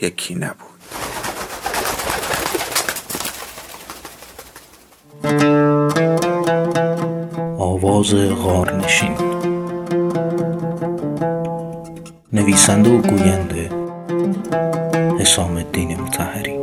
یکی نبود. آواز غارنشین. نویسنده و گوینده حسام الدین متحری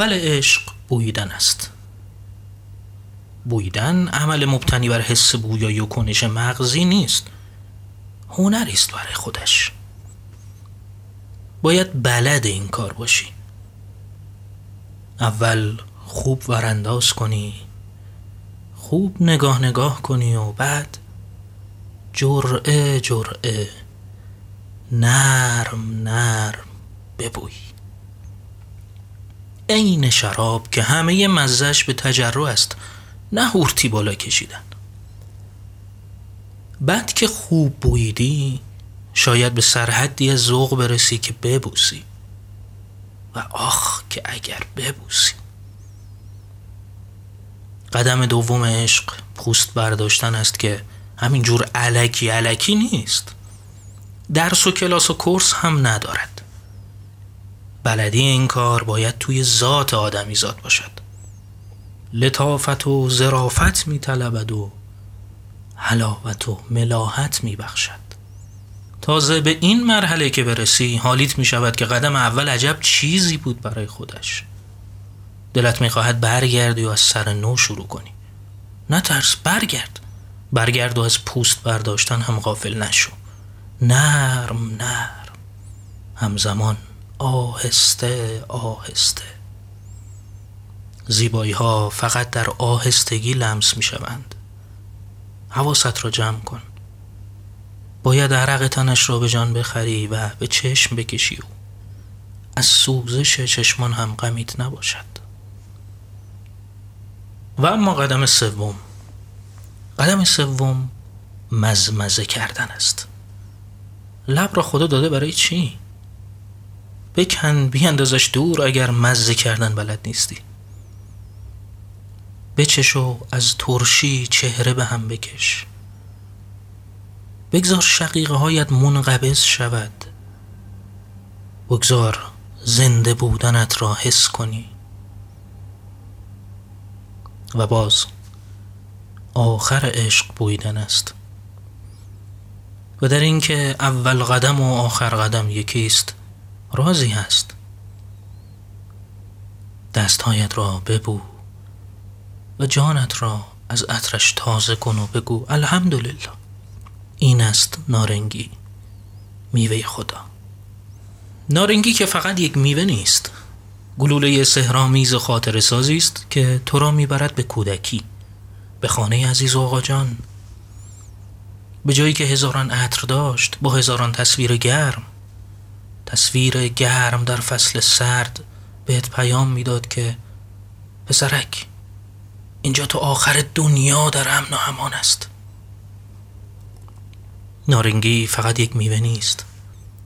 اول عشق بویدن است. بویدن عمل مبتنی بر حس بویایی و کنش مغزی نیست. هنری است برای خودش. باید بلد این کار باشی. اول خوب ورانداز کنی خوب نگاه نگاه کنی و بعد جرعه جرعه نرم نرم ببویی. عین شراب که همه مزش به تجرع است نه هورتی بالا کشیدن. بعد که خوب بویدی شاید به سرحدی از ذوق برسی که ببوسی. و آخ که اگر ببوسی. قدم دوم عشق پوست برداشتن است که همینجور علکی علکی نیست. درس و کلاس و کورس هم ندارد. بلدی این کار باید توی ذات آدمی ذات باشد. لطافت و زرافت می طلبد و حلاوت و ملاحت می بخشد تازه به این مرحله که برسی حالیت می شود که قدم اول عجب چیزی بود برای خودش. دلت می خواهد برگردی و از سر نو شروع کنی. نه ترس برگرد. برگرد و از پوست برداشتن هم غافل نشو. نرم نرم. همزمان آهسته آهسته. زیبایی ها فقط در آهستگی لمس می شوند حواست را جمع کن. باید عرق تنش را به جان بخری و به چشم بکشی و از سوزش چشمان هم غمیت نباشد. و اما قدم سوم. قدم سوم مزمزه کردن است. لب را خدا داده برای چی؟ بکن بیاندازش دور اگر مزه کردن بلد نیستی. بچش و از ترشی چهره به هم بکش. بگذار شقیقه هایت منقبض شود. بگذار زنده بودنت را حس کنی. و باز آخر عشق بویدن است. و در اینکه اول قدم و آخر قدم یکیست. رازی هست. دستهایت را ببو و جانت را از عطرش تازه کن و بگو الحمدلله. این است نارنگی میوه خدا. نارنگی که فقط یک میوه نیست گلوله سهرامیز خاطر سازی است که تو را می‌برد به کودکی به خانه عزیز آقا جان. به جایی که هزاران عطر داشت با هزاران تصویر گرم تصویر گرم در فصل سرد بهت پیام می‌داد که پسرک اینجا تو آخر دنیا در امن و امان است. نارنگی فقط یک میوه نیست.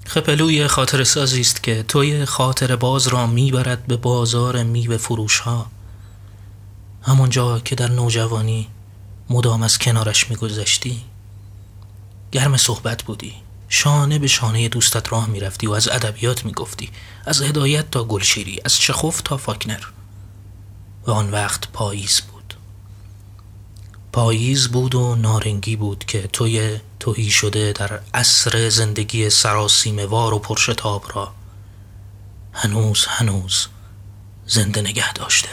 خپلوی خاطر سازی است که توی خاطر باز را می‌برد به بازار میوه فروش ها همونجا که در نوجوانی مدام از کنارش میگذشتی گرم صحبت بودی. شانه به شانه دوستت راه می‌رفتی و از ادبیات می‌گفتی از هدایت تا گلشیری از چخوف تا فاکنر. و آن وقت پاییز بود. پاییز بود و نارنگی بود که توی توهی شده در عصر زندگی سراسیمه وار و پرشتاب را هنوز هنوز زنده نگه داشته.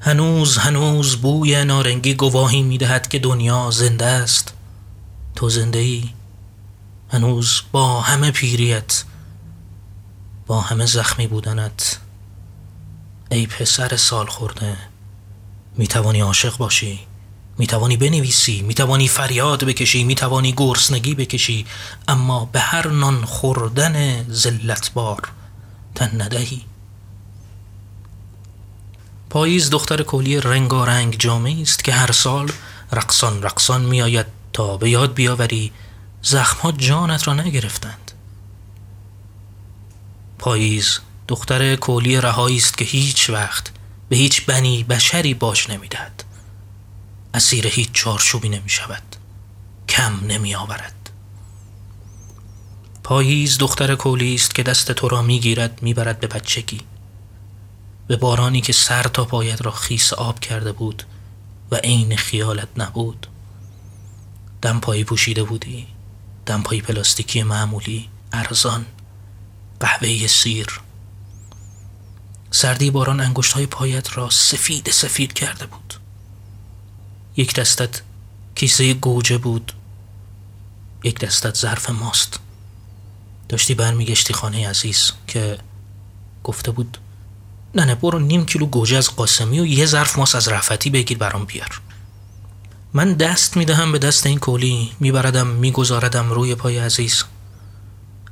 هنوز هنوز بوی نارنگی گواهی می‌دهد که دنیا زنده است. تو زنده ای هنوز با همه پیریت با همه زخمی بودنت. ای پسر سال خورده می توانی عاشق باشی می توانی بنویسی می توانی فریاد بکشی می توانی گرسنگی بکشی اما به هر نان خوردن بار تن ندهی. پاییز دختر کولی رنگارنگ جامعه است که هر سال رقصان رقصان میآید تا به یاد بیاوری زخمها جانت را نگرفتند. پاییز دختر کولی رهایی است که هیچ وقت به هیچ بنی بشری باش نمی‌دهد. اسیر هیچ چارچوبی نمی شود کم نمی آورد پاییز دختر کولی است که دست تو را می گیرد می برد به بچگی. به بارانی که سر تا پایت را خیس آب کرده بود و عین خیالت نبود. دمپایی پوشیده بودی. دمپایی پلاستیکی معمولی. ارزان. قهوه سیر. سردی باران انگشت های پایت را سفید سفید کرده بود. یک دستت کیسه گوجه بود. یک دستت ظرف ماست. داشتی برمیگشتی خانه عزیز که گفته بود نه نه برو نیم کیلو گوجه از قاسمی و یه ظرف ماست از رفتی بگیر برام بیار. من دست می‌دهم به دست این کولی میبردم میگذاردم روی پای عزیز.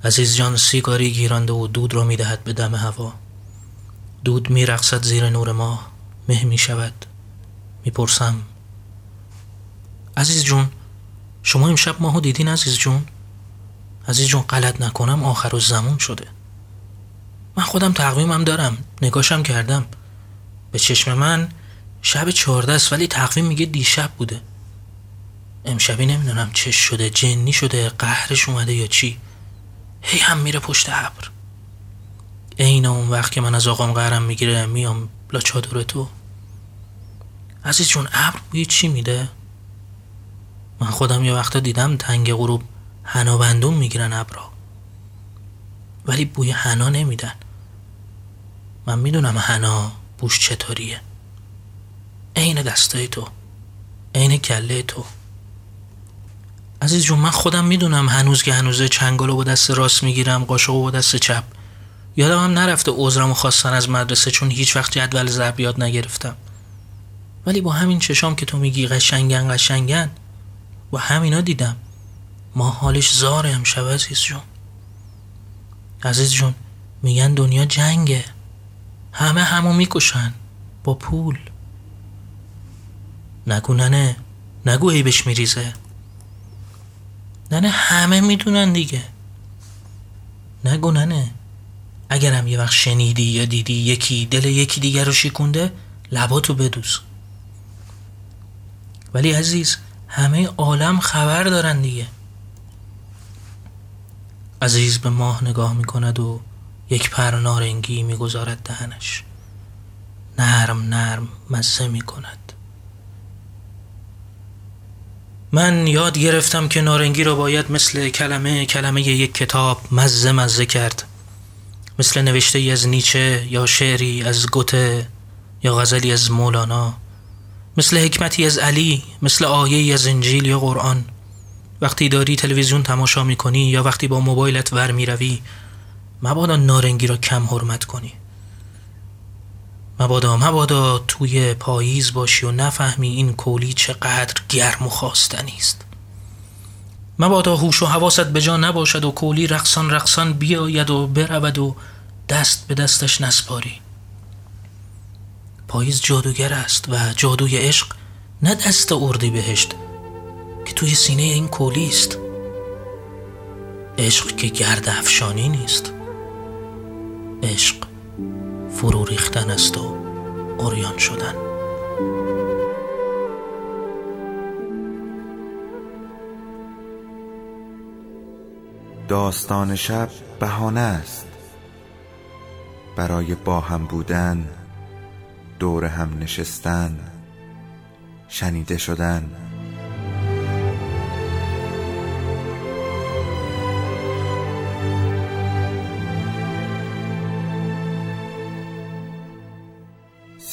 عزیز جان سیگاری گیرانده و دود را می‌دهد به دم هوا. دود میرقصد زیر نور ماه مه می‌شود. می‌پرسم عزیز جون شما امشب ماهو دیدین عزیز جون؟ عزیز جون غلط نکنم آخر و زمان شده. من خودم تقویمم دارم نگاشم کردم. به چشم من شب چهارده است ولی تقویم میگه دیشب بوده. امشبی نمی‌دونم چه شده جنی شده قهرش اومده یا چی. هی هم میره پشت ابر. عین اون وقت که من از آقام قهرم می‌گیره میام لا چادر تو. عزیز جون ابر بوی چی میده؟ من خودم یه وقتا دیدم تنگ غروب حنا بندون می‌گیرن ابرا ولی بوی حنا نمیدن. من می‌دونم حنا بوش چطوریه. عین دستای تو. عین کله تو. عزیز جون من خودم می‌دونم هنوز که هنوزه چنگالو با دست راست می‌گیرم قاشقو با دست چپ. یادم هم نرفته عذرمو خواستن از مدرسه چون هیچ وقت جدول ضرب یاد نگرفتم. ولی با همین چشام که تو میگی قشنگن قشنگن با همینا دیدم. ما حالش زاره امشب عزیز جون. عزیز جون میگن دنیا جنگه. همه همو می‌کشن با پول. نگو ننه نگو عیبش میریزه. ننه همه می‌دونن دیگه. نگو ننه. اگرم یه وقت شنیدی یا دیدی یکی دل یکی دیگر رو شکونده لباتو بدوز. ولی عزیز همه عالم خبر دارن دیگه. عزیز به ماه نگاه می‌کند و یک پر نارنگی می‌گذارد دهنش. نرم نرم مزه می‌کند. من یاد گرفتم که نارنگی را باید مثل کلمه کلمه یک کتاب مزه مزه کرد. مثل نوشته ای از نیچه یا شعری از گوته یا غزلی از مولانا. مثل حکمتی از علی مثل آیه از انجیل یا قرآن. وقتی داری تلویزیون تماشا می‌کنی یا وقتی با موبایلت ور می‌روی مبادا نارنگی را کم حرمت کنی. مبادا مبادا توی پاییز باشی و نفهمی این کولی چقدر گرم و خواستنی است. مبادا هوش و حواست به جا نباشد و کولی رقصان رقصان بیاید و برود و دست به دستش نسپاری. پاییز جادوگر است و جادوی عشق نه دست اردی بهشت که توی سینه این کولی است. عشق که گرد افشانی نیست. عشق فرو ریختن است و اوریان شدن. داستان شب بهانه است. برای با هم بودن دور هم نشستن شنیده شدن.